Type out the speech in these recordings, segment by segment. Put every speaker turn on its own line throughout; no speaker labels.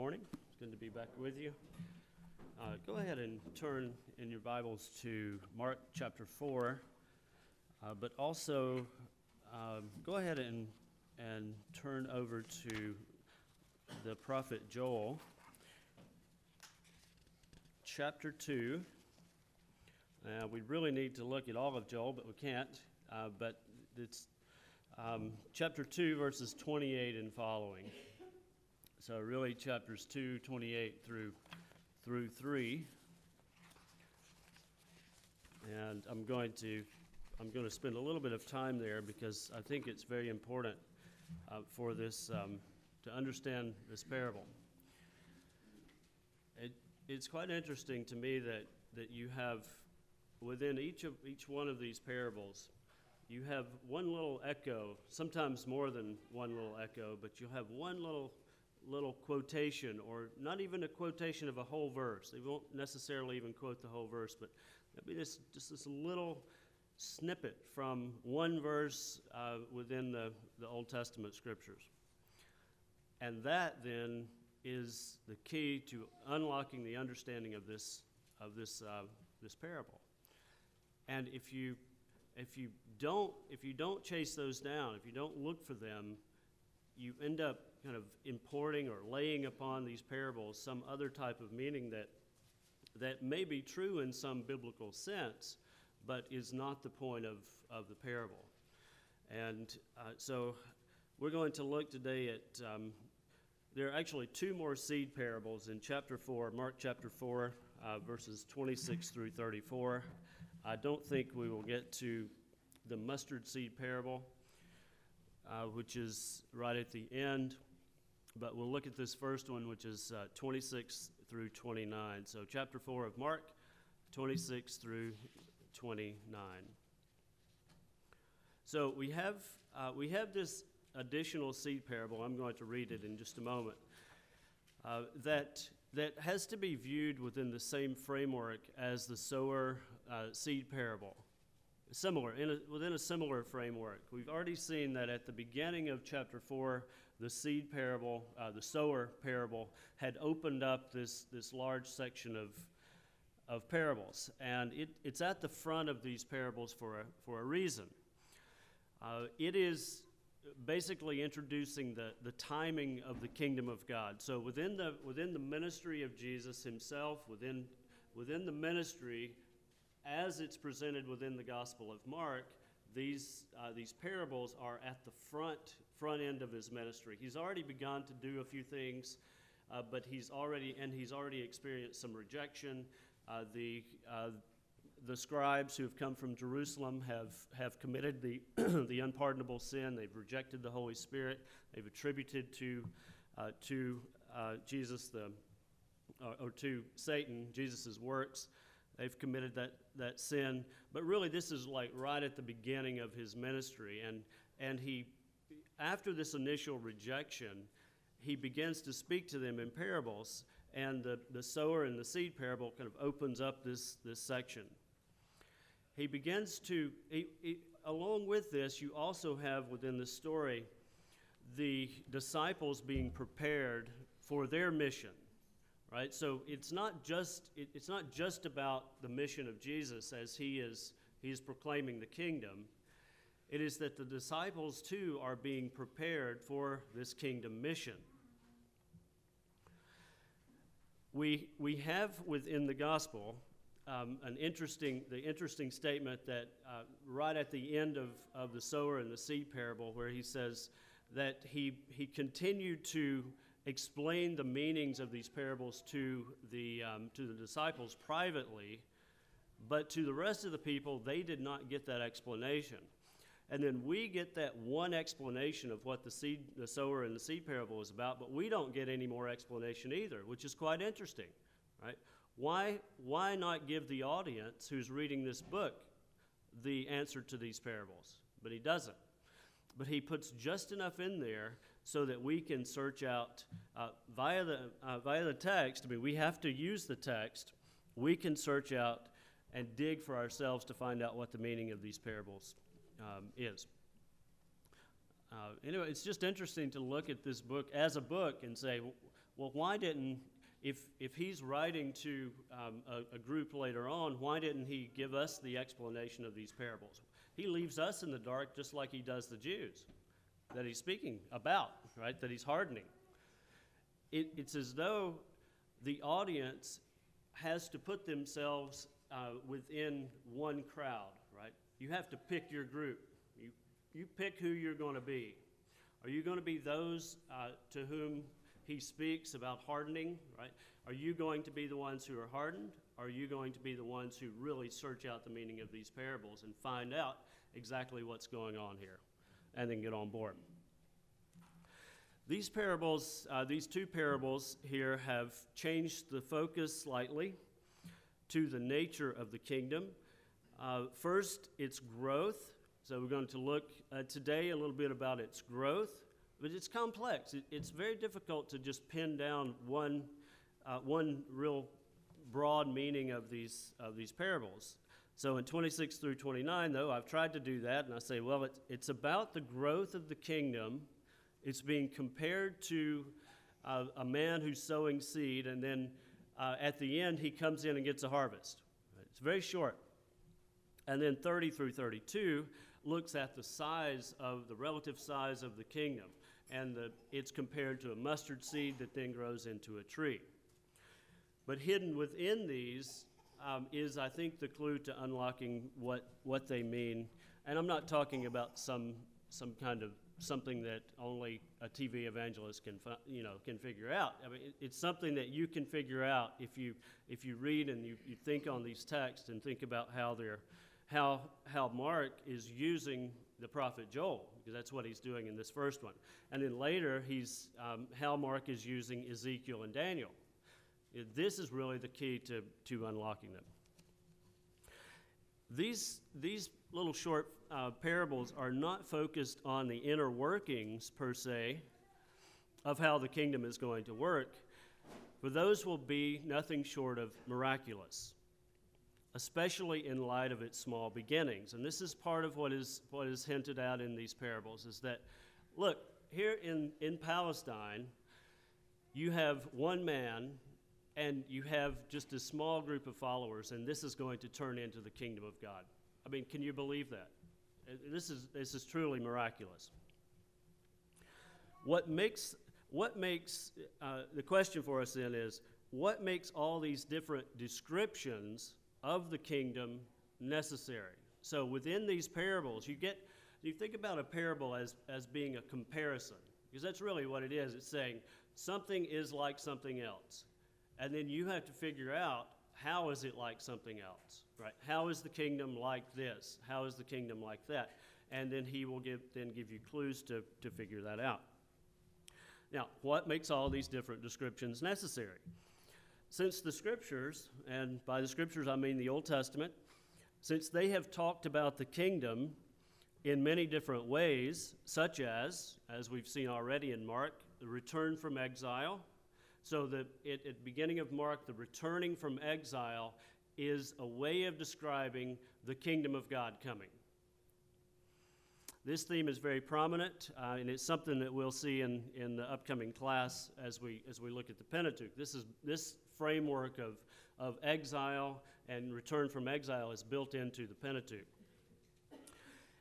morning. It's good to be back with you. Uh, go ahead and turn in your Bibles to Mark chapter 4, uh, but also um, go ahead and, and turn over to the prophet Joel, chapter 2. Uh, we really need to look at all of Joel, but we can't. Uh, but it's um, chapter 2, verses 28 and following. So really chapters 2, 28 through, through 3. And I'm going to I'm going to spend a little bit of time there because I think it's very important uh, for this um, to understand this parable. It, it's quite interesting to me that, that you have within each of each one of these parables, you have one little echo, sometimes more than one little echo, but you'll have one little little quotation, or not even a quotation of a whole verse. They won't necessarily even quote the whole verse, but it'll be just, just this little snippet from one verse uh, within the, the Old Testament scriptures. And that then is the key to unlocking the understanding of this, of this, uh, this parable. And if you, if, you don't, if you don't chase those down, if you don't look for them, you end up kind of importing or laying upon these parables some other type of meaning that, that may be true in some biblical sense, but is not the point of, of the parable. And uh, so we're going to look today at, um, there are actually two more seed parables in chapter 4, Mark chapter 4, uh, verses 26 through 34. I don't think we will get to the mustard seed parable, uh, which is right at the end. But we'll look at this first one, which is uh, 26 through 29. So, chapter 4 of Mark, 26 through 29. So, we have, uh, we have this additional seed parable. I'm going to read it in just a moment. Uh, that, that has to be viewed within the same framework as the sower uh, seed parable. Similar, in a, within a similar framework. We've already seen that at the beginning of chapter 4, the seed parable, uh, the sower parable, had opened up this, this large section of, of parables. And it, it's at the front of these parables for a, for a reason. Uh, it is basically introducing the, the timing of the kingdom of God. So within the, within the ministry of Jesus himself, within, within the ministry, as it's presented within the Gospel of Mark, these, uh, these parables are at the front front end of his ministry. He's already begun to do a few things, uh, but he's already and he's already experienced some rejection. Uh, the uh, the scribes who have come from Jerusalem have, have committed the, the unpardonable sin. They've rejected the Holy Spirit. They've attributed to, uh, to uh, Jesus the, or to Satan Jesus' works. They've committed that, that sin. But really, this is like right at the beginning of his ministry. And, and he after this initial rejection, he begins to speak to them in parables, and the, the sower and the seed parable kind of opens up this, this section. He begins to, he, he, along with this, you also have within the story the disciples being prepared for their mission right so it's not just it, it's not just about the mission of jesus as he is he is proclaiming the kingdom it is that the disciples too are being prepared for this kingdom mission. We, we have within the gospel um, an interesting, the interesting statement that uh, right at the end of, of the sower and the seed parable, where he says that he, he continued to explain the meanings of these parables to the, um, to the disciples privately, but to the rest of the people, they did not get that explanation. And then we get that one explanation of what the seed, the sower and the seed parable is about, but we don't get any more explanation either, which is quite interesting, right? Why, why not give the audience who's reading this book the answer to these parables? But he doesn't. But he puts just enough in there so that we can search out uh, via, the, uh, via the text. I mean, we have to use the text. We can search out and dig for ourselves to find out what the meaning of these parables um, is. Uh, anyway, it's just interesting to look at this book as a book and say, well, why didn't, if, if he's writing to um, a, a group later on, why didn't he give us the explanation of these parables? He leaves us in the dark just like he does the Jews that he's speaking about, right? That he's hardening. It, it's as though the audience has to put themselves uh, within one crowd, right? You have to pick your group. You, you pick who you're going to be. Are you going to be those uh, to whom he speaks about hardening, right? Are you going to be the ones who are hardened? Are you going to be the ones who really search out the meaning of these parables and find out exactly what's going on here and then get on board? These parables, uh, these two parables here, have changed the focus slightly to the nature of the kingdom. Uh, first, its growth. So, we're going to look uh, today a little bit about its growth, but it's complex. It, it's very difficult to just pin down one, uh, one real broad meaning of these, of these parables. So, in 26 through 29, though, I've tried to do that, and I say, well, it, it's about the growth of the kingdom it's being compared to uh, a man who's sowing seed, and then uh, at the end, he comes in and gets a harvest. It's very short. And then 30 through 32 looks at the size of the relative size of the kingdom, and the, it's compared to a mustard seed that then grows into a tree. But hidden within these um, is, I think, the clue to unlocking what, what they mean. And I'm not talking about some, some kind of something that only a TV evangelist can, you know, can figure out. I mean, it's something that you can figure out if you, if you read and you, you think on these texts and think about how they're, how, how Mark is using the prophet Joel, because that's what he's doing in this first one. And then later, he's, um, how Mark is using Ezekiel and Daniel. This is really the key to, to unlocking them. These, these little short uh, parables are not focused on the inner workings, per se, of how the kingdom is going to work, for those will be nothing short of miraculous, especially in light of its small beginnings. And this is part of what is, what is hinted at in these parables is that, look, here in, in Palestine, you have one man and you have just a small group of followers, and this is going to turn into the kingdom of God. I mean, can you believe that? Uh, this is, this is truly miraculous. What makes, what makes uh, the question for us then is what makes all these different descriptions of the kingdom necessary? So within these parables, you get, you think about a parable as, as being a comparison, because that's really what it is. It's saying something is like something else. And then you have to figure out how is it like something else? right? How is the kingdom like this? How is the kingdom like that? And then he will give, then give you clues to, to figure that out. Now, what makes all these different descriptions necessary? Since the scriptures, and by the scriptures I mean the Old Testament, since they have talked about the kingdom in many different ways, such as, as we've seen already in Mark, the return from exile. So at the beginning of Mark, the returning from exile is a way of describing the kingdom of God coming. This theme is very prominent, uh, and it's something that we'll see in, in the upcoming class as we, as we look at the Pentateuch. This, is, this framework of, of exile and return from exile is built into the Pentateuch.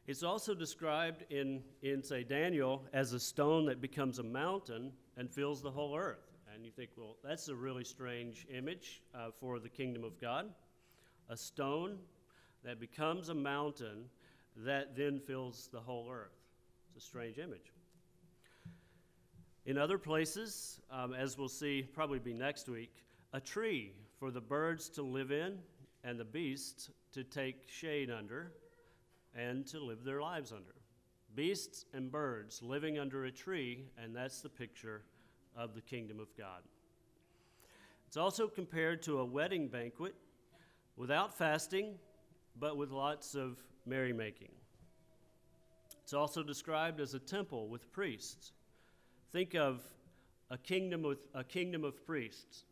It's also described in, in, say, Daniel as a stone that becomes a mountain and fills the whole earth. And you think, well, that's a really strange image uh, for the kingdom of God. A stone that becomes a mountain that then fills the whole earth. It's a strange image. In other places, um, as we'll see probably be next week, a tree for the birds to live in and the beasts to take shade under and to live their lives under. Beasts and birds living under a tree, and that's the picture of the kingdom of God. It's also compared to a wedding banquet without fasting, but with lots of merrymaking. It's also described as a temple with priests. Think of a kingdom with a kingdom of priests.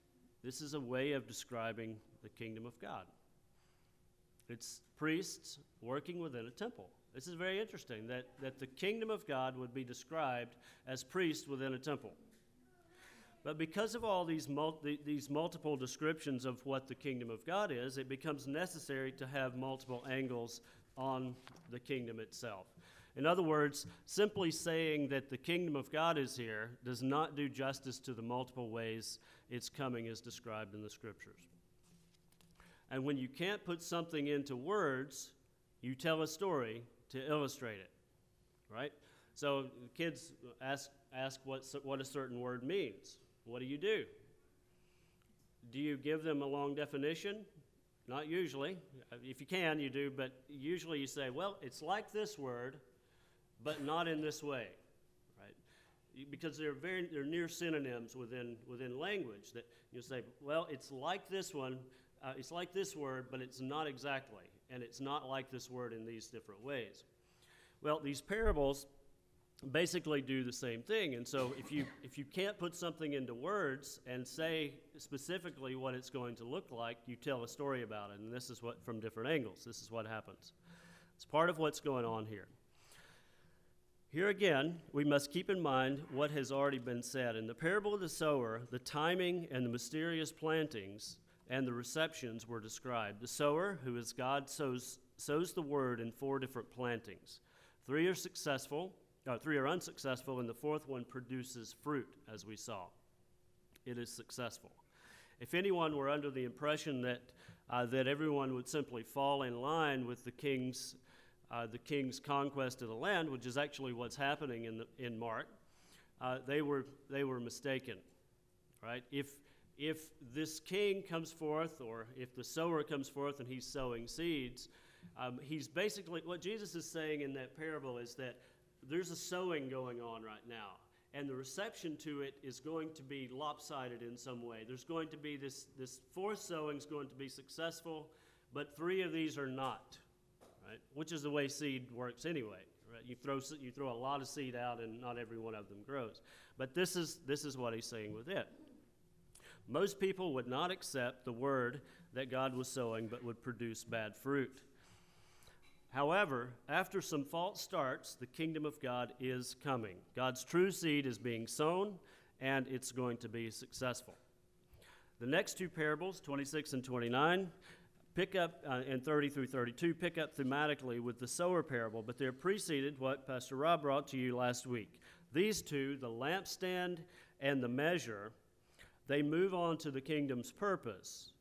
This is a way of describing the kingdom of God. It's priests working within a temple. This is very interesting that, that the kingdom of God would be described as priests within a temple. But because of all these, mul- these multiple descriptions of what the kingdom of God is, it becomes necessary to have multiple angles on the kingdom itself. In other words, simply saying that the kingdom of God is here does not do justice to the multiple ways its coming is described in the scriptures. And when you can't put something into words, you tell a story to illustrate it, right? So kids ask, ask what, what a certain word means. What do you do? Do you give them a long definition? Not usually. If you can, you do, but usually you say, well, it's like this word, but not in this way, right? Because they're very they're near synonyms within within language that you say, well, it's like this one, uh, it's like this word, but it's not exactly, and it's not like this word in these different ways. Well, these parables basically do the same thing. And so if you if you can't put something into words and say specifically what it's going to look like, you tell a story about it. And this is what from different angles. This is what happens. It's part of what's going on here. Here again, we must keep in mind what has already been said. In the parable of the sower, the timing and the mysterious plantings and the receptions were described. The sower, who is God, sows, sows the word in four different plantings. Three are successful, uh, three are unsuccessful, and the fourth one produces fruit, as we saw. It is successful. If anyone were under the impression that, uh, that everyone would simply fall in line with the king's uh, the king's conquest of the land, which is actually what's happening in, the, in Mark, uh, they, were, they were mistaken. Right? If, if this king comes forth, or if the sower comes forth and he's sowing seeds, um, he's basically, what Jesus is saying in that parable is that there's a sowing going on right now. And the reception to it is going to be lopsided in some way. There's going to be this, this fourth sowing is going to be successful, but three of these are not right? Which is the way seed works anyway. Right? You throw you throw a lot of seed out, and not every one of them grows. But this is this is what he's saying with it. Most people would not accept the word that God was sowing, but would produce bad fruit. However, after some false starts, the kingdom of God is coming. God's true seed is being sown, and it's going to be successful. The next two parables, 26 and 29, pick up uh, in 30 through 32, pick up thematically with the sower parable, but they're preceded what Pastor Rob brought to you last week. These two, the lampstand and the measure, they move on to the kingdom's purpose.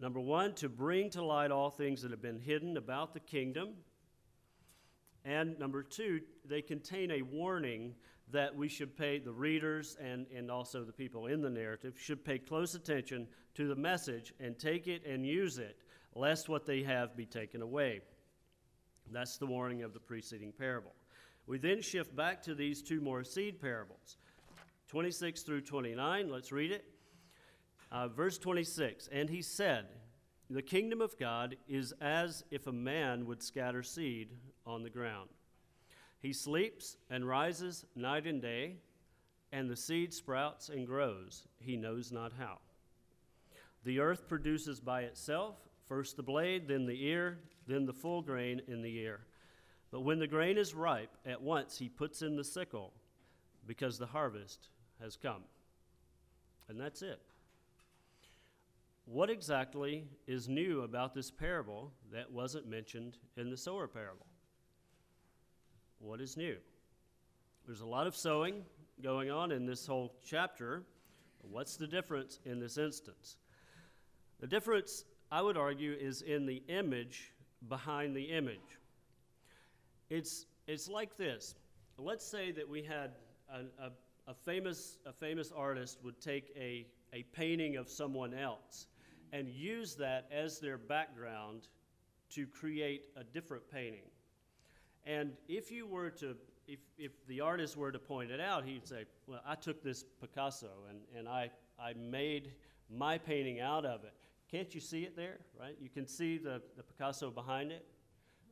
Number one, to bring to light all things that have been hidden about the kingdom. And number two, they contain a warning that we should pay, the readers and, and also the people in the narrative, should pay close attention to the message and take it and use it, lest what they have be taken away. That's the warning of the preceding parable. We then shift back to these two more seed parables 26 through 29. Let's read it. Uh, verse 26 And he said, The kingdom of God is as if a man would scatter seed on the ground. He sleeps and rises night and day, and the seed sprouts and grows, he knows not how. The earth produces by itself first the blade, then the ear, then the full grain in the ear. But when the grain is ripe, at once he puts in the sickle, because the harvest has come. And that's it. What exactly is new about this parable that wasn't mentioned in the sower parable? What is new? There's a lot of sowing going on in this whole chapter. What's the difference in this instance? The difference, I would argue, is in the image behind the image. It's, it's like this. Let's say that we had a, a, a, famous, a famous artist would take a, a painting of someone else and use that as their background to create a different painting. And if you were to, if, if the artist were to point it out, he'd say, Well, I took this Picasso and, and I, I made my painting out of it. Can't you see it there, right? You can see the, the Picasso behind it.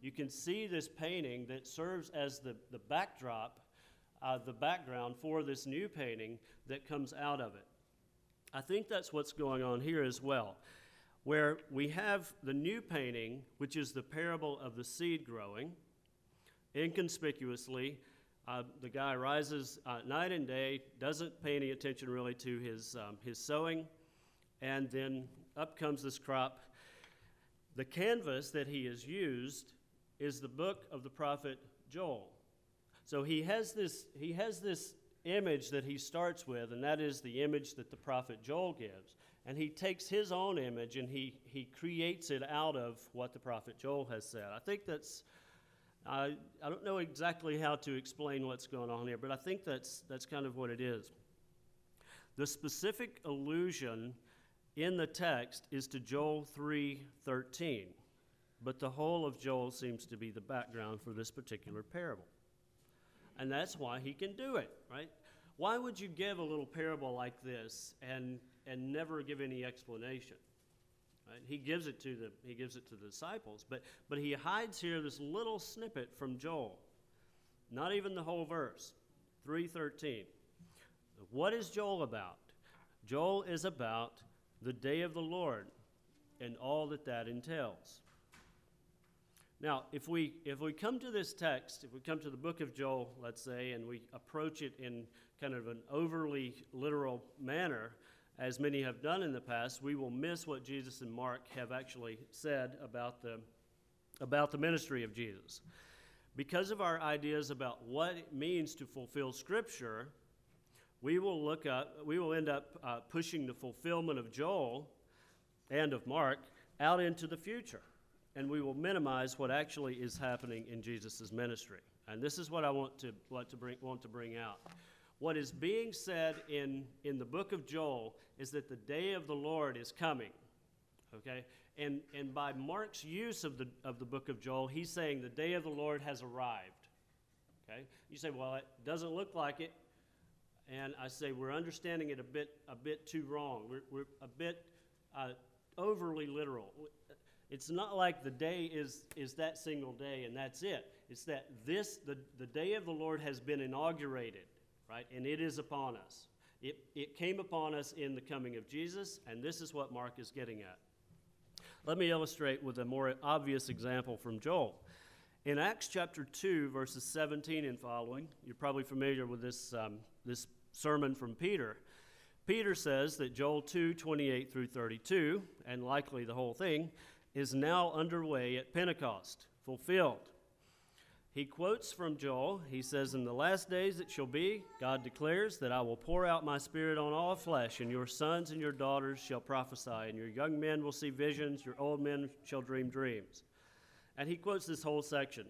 You can see this painting that serves as the, the backdrop, uh, the background for this new painting that comes out of it. I think that's what's going on here as well, where we have the new painting, which is the parable of the seed growing, inconspicuously Uh, the guy rises uh, night and day, doesn't pay any attention really to his, um, his sowing, and then up comes this crop. The canvas that he has used is the book of the prophet Joel. So he has this, he has this image that he starts with, and that is the image that the prophet Joel gives. And he takes his own image and he, he creates it out of what the prophet Joel has said. I think that's, I, I don't know exactly how to explain what's going on here, but I think that's, that's kind of what it is. The specific allusion in the text is to Joel 3:13, but the whole of Joel seems to be the background for this particular parable. And that's why he can do it, right? Why would you give a little parable like this and, and never give any explanation? Right? He gives it to the he gives it to the disciples, but but he hides here this little snippet from Joel. Not even the whole verse. 313. What is Joel about? Joel is about the day of the Lord and all that that entails. Now, if we, if we come to this text, if we come to the book of Joel, let's say, and we approach it in kind of an overly literal manner, as many have done in the past, we will miss what Jesus and Mark have actually said about the, about the ministry of Jesus. Because of our ideas about what it means to fulfill Scripture, we will look up, we will end up uh, pushing the fulfillment of Joel and of Mark out into the future and we will minimize what actually is happening in Jesus' ministry. And this is what I want to, want to, bring, want to bring out. What is being said in, in the book of Joel is that the day of the Lord is coming. Okay? And, and by Mark's use of the, of the book of Joel, he's saying the day of the Lord has arrived. Okay? You say, well, it doesn't look like it. And I say, we're understanding it a bit, a bit too wrong. We're, we're a bit uh, overly literal. It's not like the day is, is that single day and that's it. It's that this, the, the day of the Lord has been inaugurated, right? And it is upon us. It, it came upon us in the coming of Jesus, and this is what Mark is getting at. Let me illustrate with a more obvious example from Joel. In Acts chapter 2, verses 17 and following, you're probably familiar with this, um, this sermon from Peter. Peter says that Joel 2, 28 through 32, and likely the whole thing, is now underway at Pentecost, fulfilled. He quotes from Joel. He says, In the last days it shall be, God declares, that I will pour out my spirit on all flesh, and your sons and your daughters shall prophesy, and your young men will see visions, your old men shall dream dreams. And he quotes this whole section.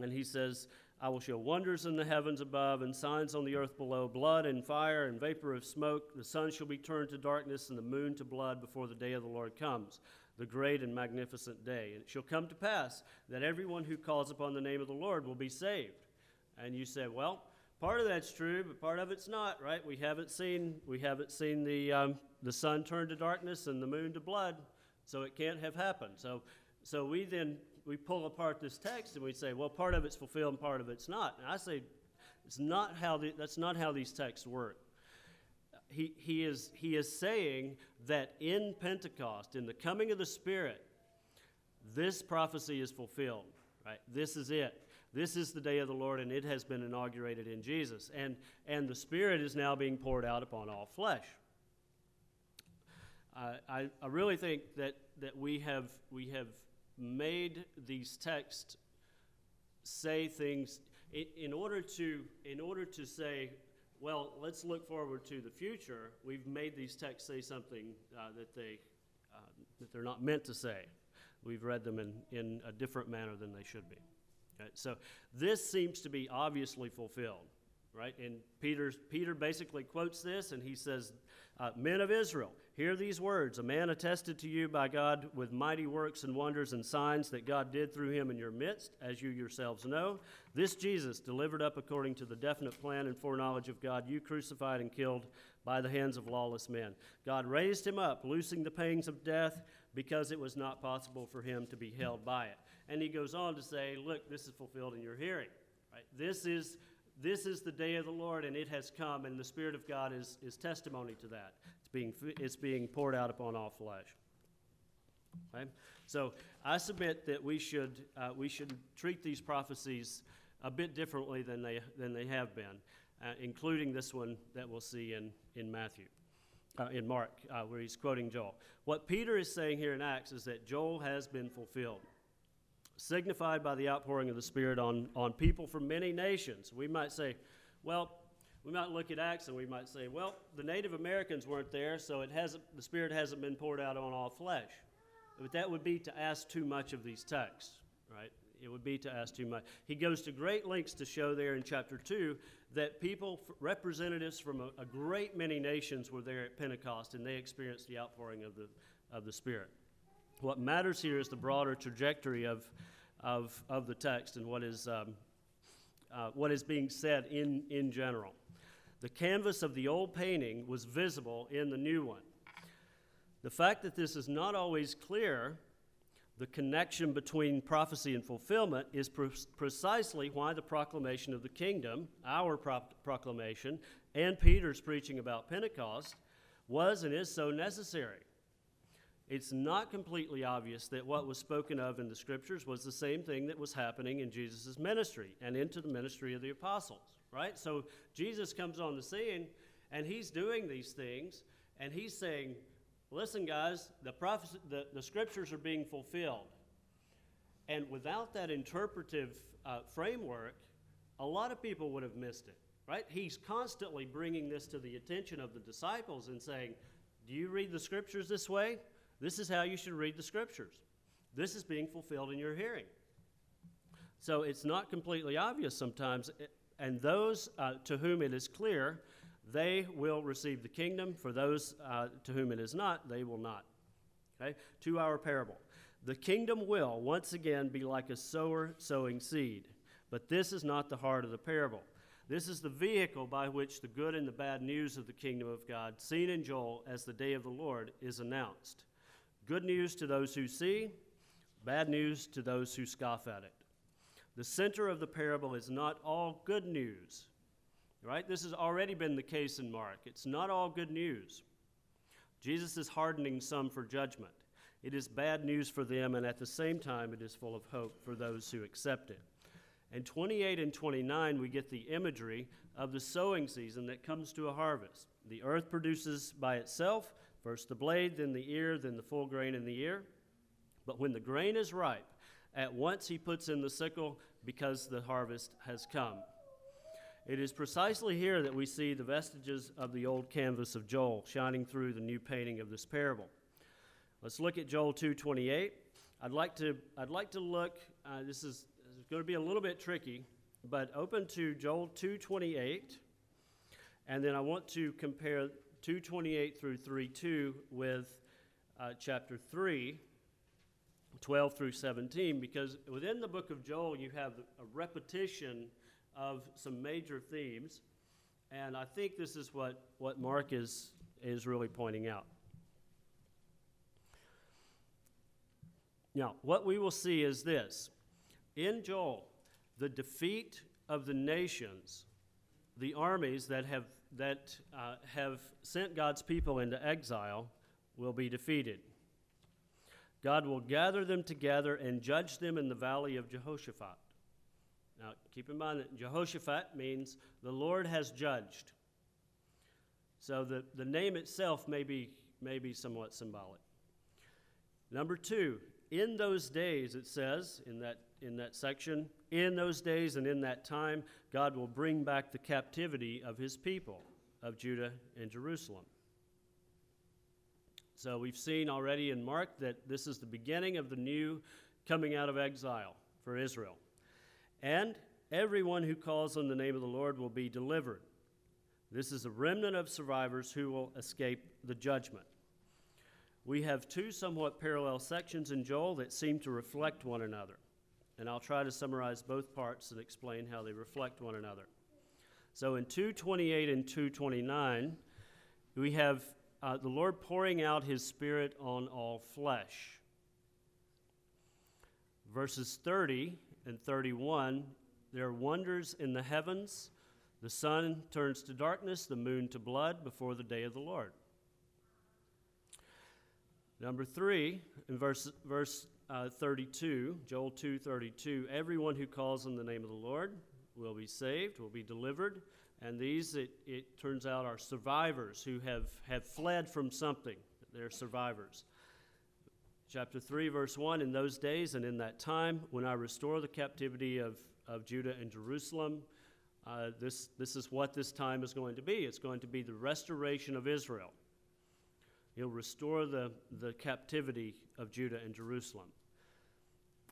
And he says, I will show wonders in the heavens above and signs on the earth below blood and fire and vapor of smoke. The sun shall be turned to darkness and the moon to blood before the day of the Lord comes the great and magnificent day. And it shall come to pass that everyone who calls upon the name of the Lord will be saved. And you say, well, part of that's true, but part of it's not, right? We haven't seen we haven't seen the um, the sun turn to darkness and the moon to blood, so it can't have happened. So so we then we pull apart this text and we say, well, part of it's fulfilled and part of it's not. And I say, it's not how the, that's not how these texts work he, he, is, he is saying that in Pentecost, in the coming of the Spirit, this prophecy is fulfilled, right? This is it. This is the day of the Lord, and it has been inaugurated in Jesus. And, and the Spirit is now being poured out upon all flesh. I, I really think that, that we, have, we have made these texts say things in, in, order to, in order to say well, let's look forward to the future. We've made these texts say something uh, that, they, uh, that they're not meant to say. We've read them in, in a different manner than they should be. Okay? So this seems to be obviously fulfilled, right? And Peter's, Peter basically quotes this and he says, uh, Men of Israel, hear these words. A man attested to you by God with mighty works and wonders and signs that God did through him in your midst, as you yourselves know. This Jesus, delivered up according to the definite plan and foreknowledge of God, you crucified and killed by the hands of lawless men. God raised him up, loosing the pangs of death, because it was not possible for him to be held by it. And he goes on to say, Look, this is fulfilled in your hearing. Right? This is this is the day of the Lord, and it has come, and the Spirit of God is, is testimony to that. It's being, it's being poured out upon all flesh. Okay? So I submit that we should, uh, we should treat these prophecies a bit differently than they, than they have been, uh, including this one that we'll see in, in Matthew, uh, in Mark, uh, where he's quoting Joel. What Peter is saying here in Acts is that Joel has been fulfilled, signified by the outpouring of the Spirit on, on people from many nations. We might say, well, we might look at Acts and we might say, well, the Native Americans weren't there, so it hasn't, the Spirit hasn't been poured out on all flesh. But that would be to ask too much of these texts, right? It would be to ask too much. He goes to great lengths to show there in chapter 2 that people, representatives from a, a great many nations, were there at Pentecost and they experienced the outpouring of the, of the Spirit. What matters here is the broader trajectory of, of, of the text and what is, um, uh, what is being said in, in general. The canvas of the old painting was visible in the new one. The fact that this is not always clear, the connection between prophecy and fulfillment, is pre- precisely why the proclamation of the kingdom, our pro- proclamation, and Peter's preaching about Pentecost was and is so necessary. It's not completely obvious that what was spoken of in the scriptures was the same thing that was happening in Jesus' ministry and into the ministry of the apostles, right? So Jesus comes on the scene and he's doing these things and he's saying, listen, guys, the, prophecy, the, the scriptures are being fulfilled. And without that interpretive uh, framework, a lot of people would have missed it, right? He's constantly bringing this to the attention of the disciples and saying, Do you read the scriptures this way? This is how you should read the scriptures. This is being fulfilled in your hearing. So it's not completely obvious sometimes, and those uh, to whom it is clear they will receive the kingdom. For those uh, to whom it is not, they will not. Okay? To our parable. The kingdom will, once again, be like a sower sowing seed. But this is not the heart of the parable. This is the vehicle by which the good and the bad news of the kingdom of God, seen in Joel as the day of the Lord, is announced. Good news to those who see, bad news to those who scoff at it. The center of the parable is not all good news, Right? This has already been the case in Mark. It's not all good news. Jesus is hardening some for judgment. It is bad news for them, and at the same time, it is full of hope for those who accept it. In 28 and 29, we get the imagery of the sowing season that comes to a harvest. The earth produces by itself first the blade, then the ear, then the full grain in the ear. But when the grain is ripe, at once he puts in the sickle because the harvest has come. It is precisely here that we see the vestiges of the old canvas of Joel shining through the new painting of this parable. Let's look at Joel 2:28. I'd like to I'd like to look. Uh, this is, going to be a little bit tricky, but open to Joel 2:28, and then I want to compare 2:28 through 3:2 with uh, chapter 3. 12 through 17, because within the book of Joel, you have a repetition of some major themes, and I think this is what, what Mark is, is really pointing out. Now, what we will see is this in Joel, the defeat of the nations, the armies that have, that, uh, have sent God's people into exile, will be defeated. God will gather them together and judge them in the valley of Jehoshaphat. Now, keep in mind that Jehoshaphat means the Lord has judged. So the, the name itself may be, may be somewhat symbolic. Number two, in those days, it says in that, in that section, in those days and in that time, God will bring back the captivity of his people, of Judah and Jerusalem. So we've seen already in Mark that this is the beginning of the new coming out of exile for Israel and everyone who calls on the name of the Lord will be delivered. This is a remnant of survivors who will escape the judgment. We have two somewhat parallel sections in Joel that seem to reflect one another. And I'll try to summarize both parts and explain how they reflect one another. So in 228 and 229, we have uh, the Lord pouring out his Spirit on all flesh. Verses 30 and 31, there are wonders in the heavens. The sun turns to darkness, the moon to blood before the day of the Lord. Number three, in verse, verse uh, 32, Joel 2 32, everyone who calls on the name of the Lord will be saved, will be delivered. And these, it, it turns out, are survivors who have, have fled from something. They're survivors. Chapter 3, verse 1 In those days and in that time, when I restore the captivity of, of Judah and Jerusalem, uh, this, this is what this time is going to be. It's going to be the restoration of Israel. He'll restore the, the captivity of Judah and Jerusalem.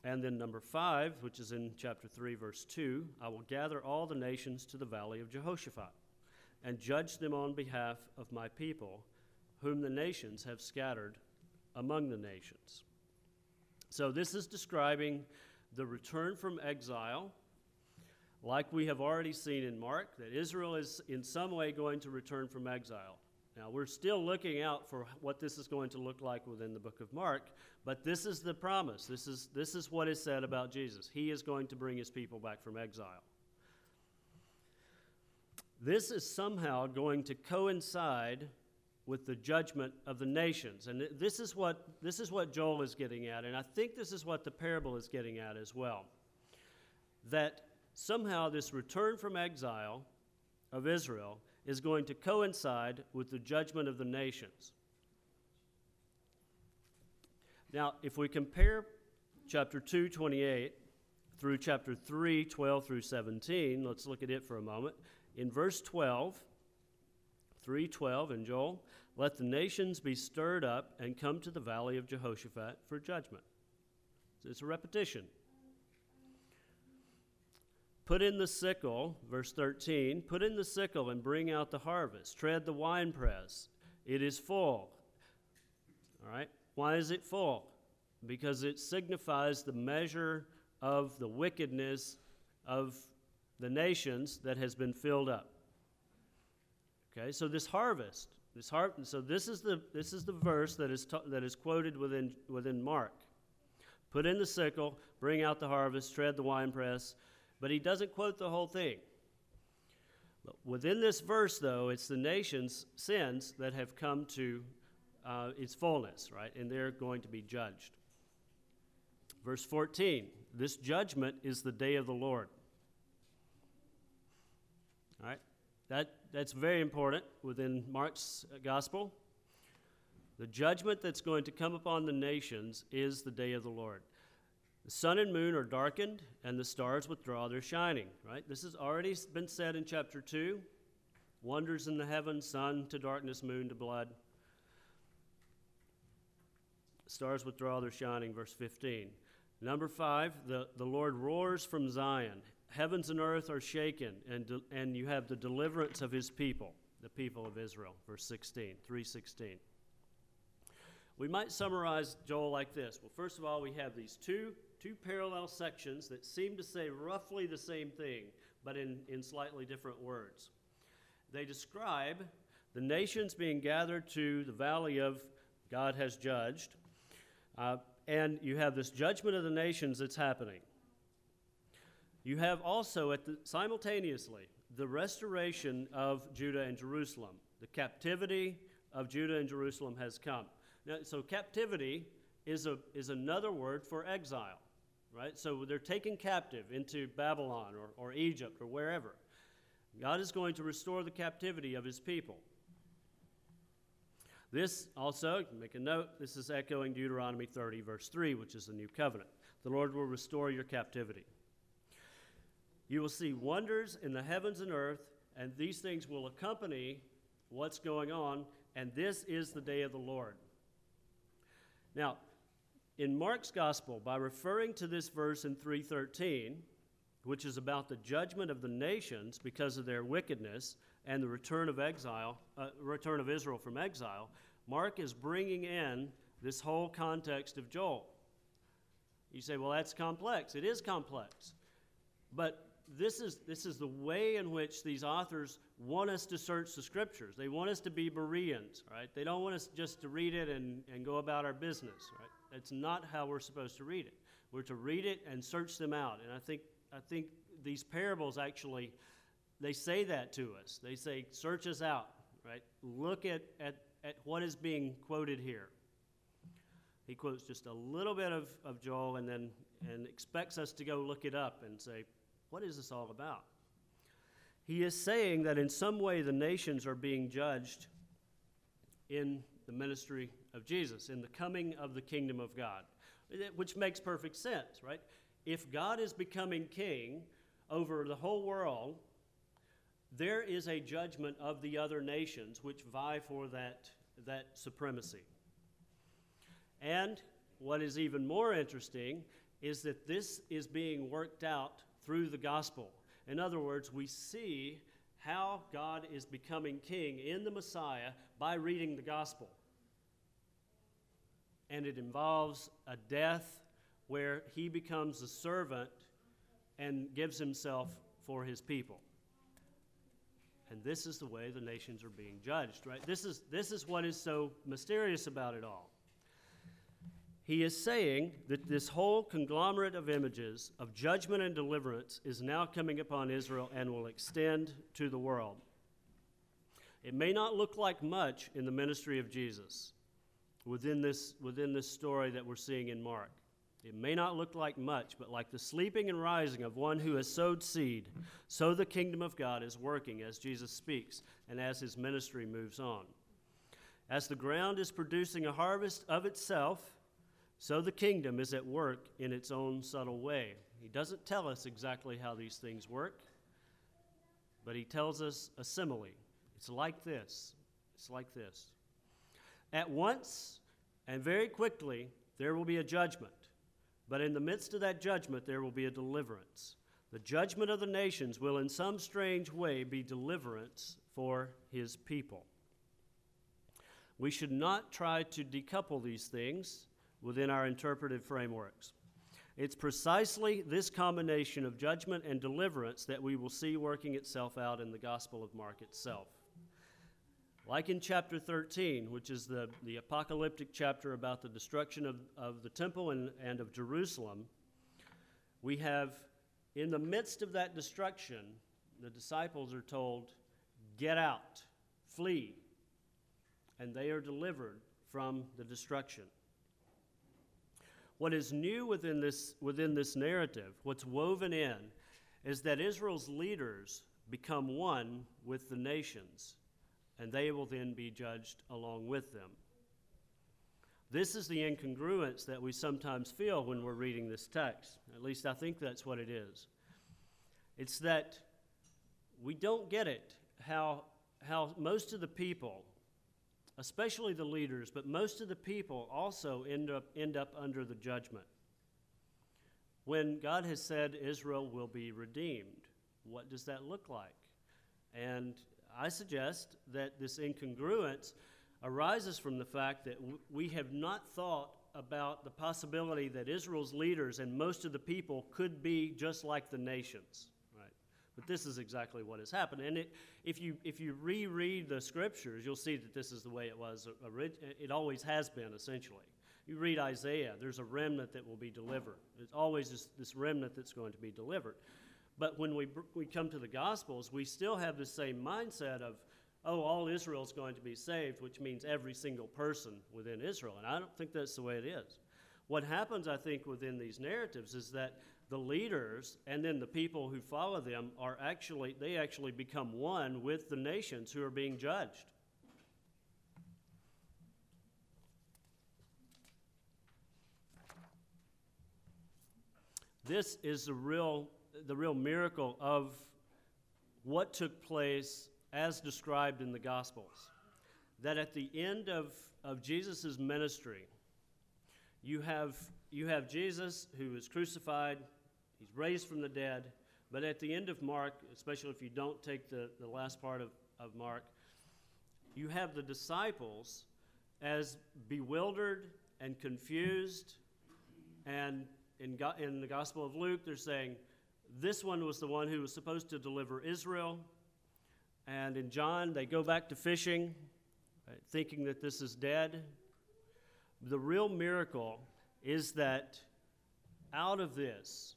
And then number five, which is in chapter 3, verse 2 I will gather all the nations to the valley of Jehoshaphat and judge them on behalf of my people, whom the nations have scattered among the nations. So this is describing the return from exile, like we have already seen in Mark, that Israel is in some way going to return from exile. Now, we're still looking out for what this is going to look like within the book of Mark, but this is the promise. This is, this is what is said about Jesus. He is going to bring his people back from exile. This is somehow going to coincide with the judgment of the nations. And this is what, this is what Joel is getting at, and I think this is what the parable is getting at as well. That somehow this return from exile of Israel is going to coincide with the judgment of the nations. Now, if we compare chapter 2, 28 through chapter 3, 12 through 17, let's look at it for a moment. In verse 12, 312 in Joel, let the nations be stirred up and come to the valley of Jehoshaphat for judgment. So it's a repetition. Put in the sickle, verse 13, put in the sickle and bring out the harvest. Tread the winepress. It is full. All right? Why is it full? Because it signifies the measure of the wickedness of the nations that has been filled up. Okay, so this harvest, this har- so this is the this is the verse that is ta- that is quoted within within Mark. Put in the sickle, bring out the harvest, tread the winepress but he doesn't quote the whole thing. But within this verse, though, it's the nation's sins that have come to uh, its fullness, right? And they're going to be judged. Verse 14 this judgment is the day of the Lord. All right? That, that's very important within Mark's gospel. The judgment that's going to come upon the nations is the day of the Lord. The sun and moon are darkened, and the stars withdraw their shining, right? This has already been said in chapter 2. Wonders in the heavens, sun to darkness, moon to blood. Stars withdraw their shining, verse 15. Number 5, the, the Lord roars from Zion. Heavens and earth are shaken, and, de- and you have the deliverance of his people, the people of Israel, verse 16, 316. We might summarize Joel like this. Well, first of all, we have these two two parallel sections that seem to say roughly the same thing, but in, in slightly different words. They describe the nations being gathered to the valley of God has judged, uh, and you have this judgment of the nations that's happening. You have also, at the, simultaneously, the restoration of Judah and Jerusalem. The captivity of Judah and Jerusalem has come. Now, so captivity is, a, is another word for exile right? So they're taken captive into Babylon or, or Egypt or wherever. God is going to restore the captivity of his people. This also, make a note, this is echoing Deuteronomy 30, verse 3, which is the new covenant. The Lord will restore your captivity. You will see wonders in the heavens and earth, and these things will accompany what's going on, and this is the day of the Lord. Now, in Mark's gospel, by referring to this verse in 313, which is about the judgment of the nations because of their wickedness and the return of exile, uh, return of Israel from exile, Mark is bringing in this whole context of Joel. You say, well, that's complex. It is complex. But this is, this is the way in which these authors want us to search the scriptures. They want us to be Bereans, right? They don't want us just to read it and, and go about our business, right? That's not how we're supposed to read it. We're to read it and search them out. And I think, I think these parables actually, they say that to us. They say, search us out, right? Look at, at, at what is being quoted here. he quotes just a little bit of, of Joel and then and expects us to go look it up and say, what is this all about? He is saying that in some way the nations are being judged in the ministry of Jesus, in the coming of the kingdom of God, eh, which makes perfect sense, right? If God is becoming king over the whole world, there is a judgment of the other nations which vie for that, that supremacy. And what is even more interesting is that this is being worked out through the gospel. In other words, we see how God is becoming king in the Messiah by reading the gospel. And it involves a death where he becomes a servant and gives himself for his people. And this is the way the nations are being judged, right? This is, this is what is so mysterious about it all. He is saying that this whole conglomerate of images of judgment and deliverance is now coming upon Israel and will extend to the world. It may not look like much in the ministry of Jesus within this, within this story that we're seeing in Mark. It may not look like much, but like the sleeping and rising of one who has sowed seed, so the kingdom of God is working as Jesus speaks and as his ministry moves on. As the ground is producing a harvest of itself, so the kingdom is at work in its own subtle way. He doesn't tell us exactly how these things work, but he tells us a simile. It's like this. It's like this. At once and very quickly, there will be a judgment. But in the midst of that judgment, there will be a deliverance. The judgment of the nations will, in some strange way, be deliverance for his people. We should not try to decouple these things within our interpretive frameworks. It's precisely this combination of judgment and deliverance that we will see working itself out in the Gospel of Mark itself. Like in chapter 13, which is the, the apocalyptic chapter about the destruction of, of the temple and, and of Jerusalem, we have, in the midst of that destruction, the disciples are told, Get out, flee, and they are delivered from the destruction. What is new within this, within this narrative, what's woven in, is that Israel's leaders become one with the nations, and they will then be judged along with them. This is the incongruence that we sometimes feel when we're reading this text. At least I think that's what it is. It's that we don't get it how, how most of the people especially the leaders, but most of the people also end up, end up under the judgment. When God has said Israel will be redeemed, what does that look like? And I suggest that this incongruence arises from the fact that we have not thought about the possibility that Israel's leaders and most of the people could be just like the nations. But this is exactly what has happened. And it, if, you, if you reread the scriptures, you'll see that this is the way it was. It always has been, essentially. You read Isaiah, there's a remnant that will be delivered. There's always this, this remnant that's going to be delivered. But when we, we come to the Gospels, we still have the same mindset of, oh, all Israel is going to be saved, which means every single person within Israel. And I don't think that's the way it is. What happens, I think, within these narratives is that the leaders and then the people who follow them are actually, they actually become one with the nations who are being judged. This is the real, the real miracle of what took place as described in the Gospels. That at the end of, of Jesus' ministry, you have, you have Jesus who is crucified, he's raised from the dead, but at the end of Mark, especially if you don't take the, the last part of, of Mark, you have the disciples as bewildered and confused. And in, in the Gospel of Luke, they're saying, this one was the one who was supposed to deliver Israel. And in John, they go back to fishing, right, thinking that this is dead. The real miracle is that out of this,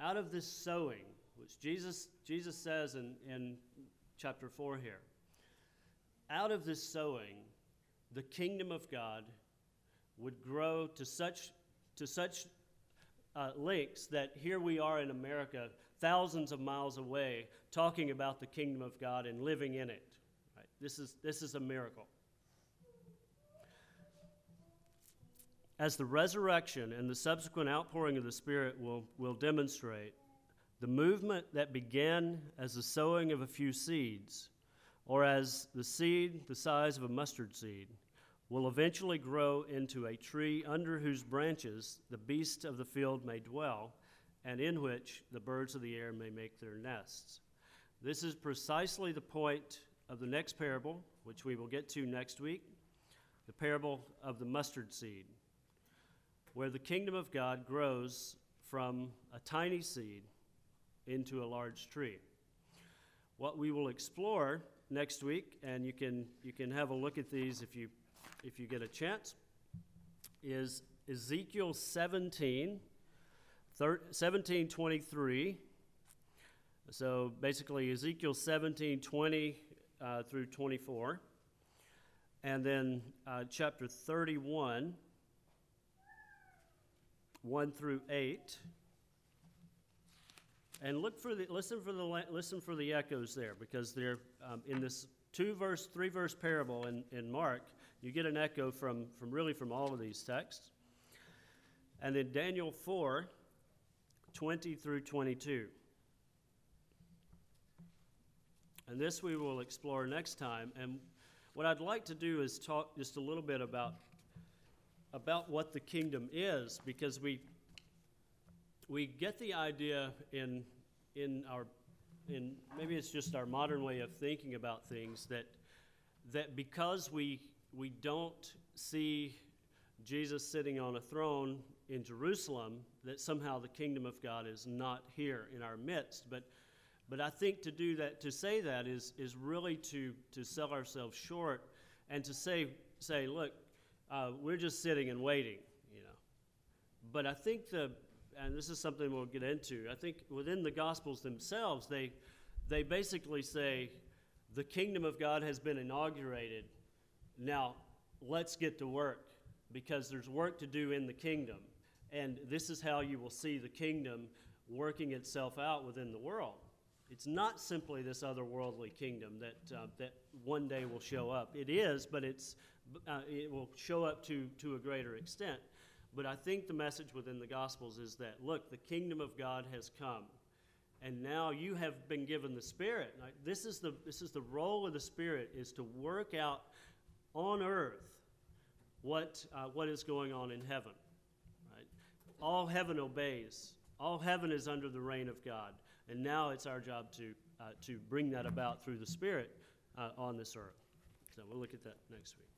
out of this sowing, which Jesus, Jesus says in, in chapter 4 here, out of this sowing, the kingdom of God would grow to such, to such uh, that here we are in America, thousands of miles away, talking about the kingdom of God and living in it. Right? This, is, this is a miracle. As the resurrection and the subsequent outpouring of the Spirit will, will demonstrate, the movement that began as the sowing of a few seeds, or as the seed the size of a mustard seed, will eventually grow into a tree under whose branches the beasts of the field may dwell, and in which the birds of the air may make their nests. This is precisely the point of the next parable, which we will get to next week the parable of the mustard seed, where the kingdom of God grows from a tiny seed into a large tree. What we will explore next week, and you can, you can have a look at these if you if you get a chance, is Ezekiel 17, 17 23. So basically, Ezekiel 17, 20 uh, through 24. And then uh, chapter 31, 1 through 8. And look for the listen for the listen for the echoes there because they're um, in this two verse three verse parable in, in Mark you get an echo from, from really from all of these texts. And then Daniel 4, 20 through 22. And this we will explore next time. And what I'd like to do is talk just a little bit about, about what the kingdom is, because we, we get the idea in, in our, in maybe it's just our modern way of thinking about things that, that because we we don't see Jesus sitting on a throne in Jerusalem, that somehow the kingdom of God is not here in our midst. But, but I think to do that, to say that is, is really to, to sell ourselves short and to say, say look, uh, we're just sitting and waiting, you know. But I think the, and this is something we'll get into, I think within the Gospels themselves, they, they basically say the kingdom of God has been inaugurated now, let's get to work because there's work to do in the kingdom. And this is how you will see the kingdom working itself out within the world. It's not simply this otherworldly kingdom that, uh, that one day will show up. It is, but it's, uh, it will show up to, to a greater extent. But I think the message within the Gospels is that, look, the kingdom of God has come. And now you have been given the Spirit. Like, this, is the, this is the role of the Spirit, is to work out on earth what, uh, what is going on in heaven. Right? All heaven obeys. All heaven is under the reign of God. And now it's our job to, uh, to bring that about through the Spirit uh, on this earth. So we'll look at that next week.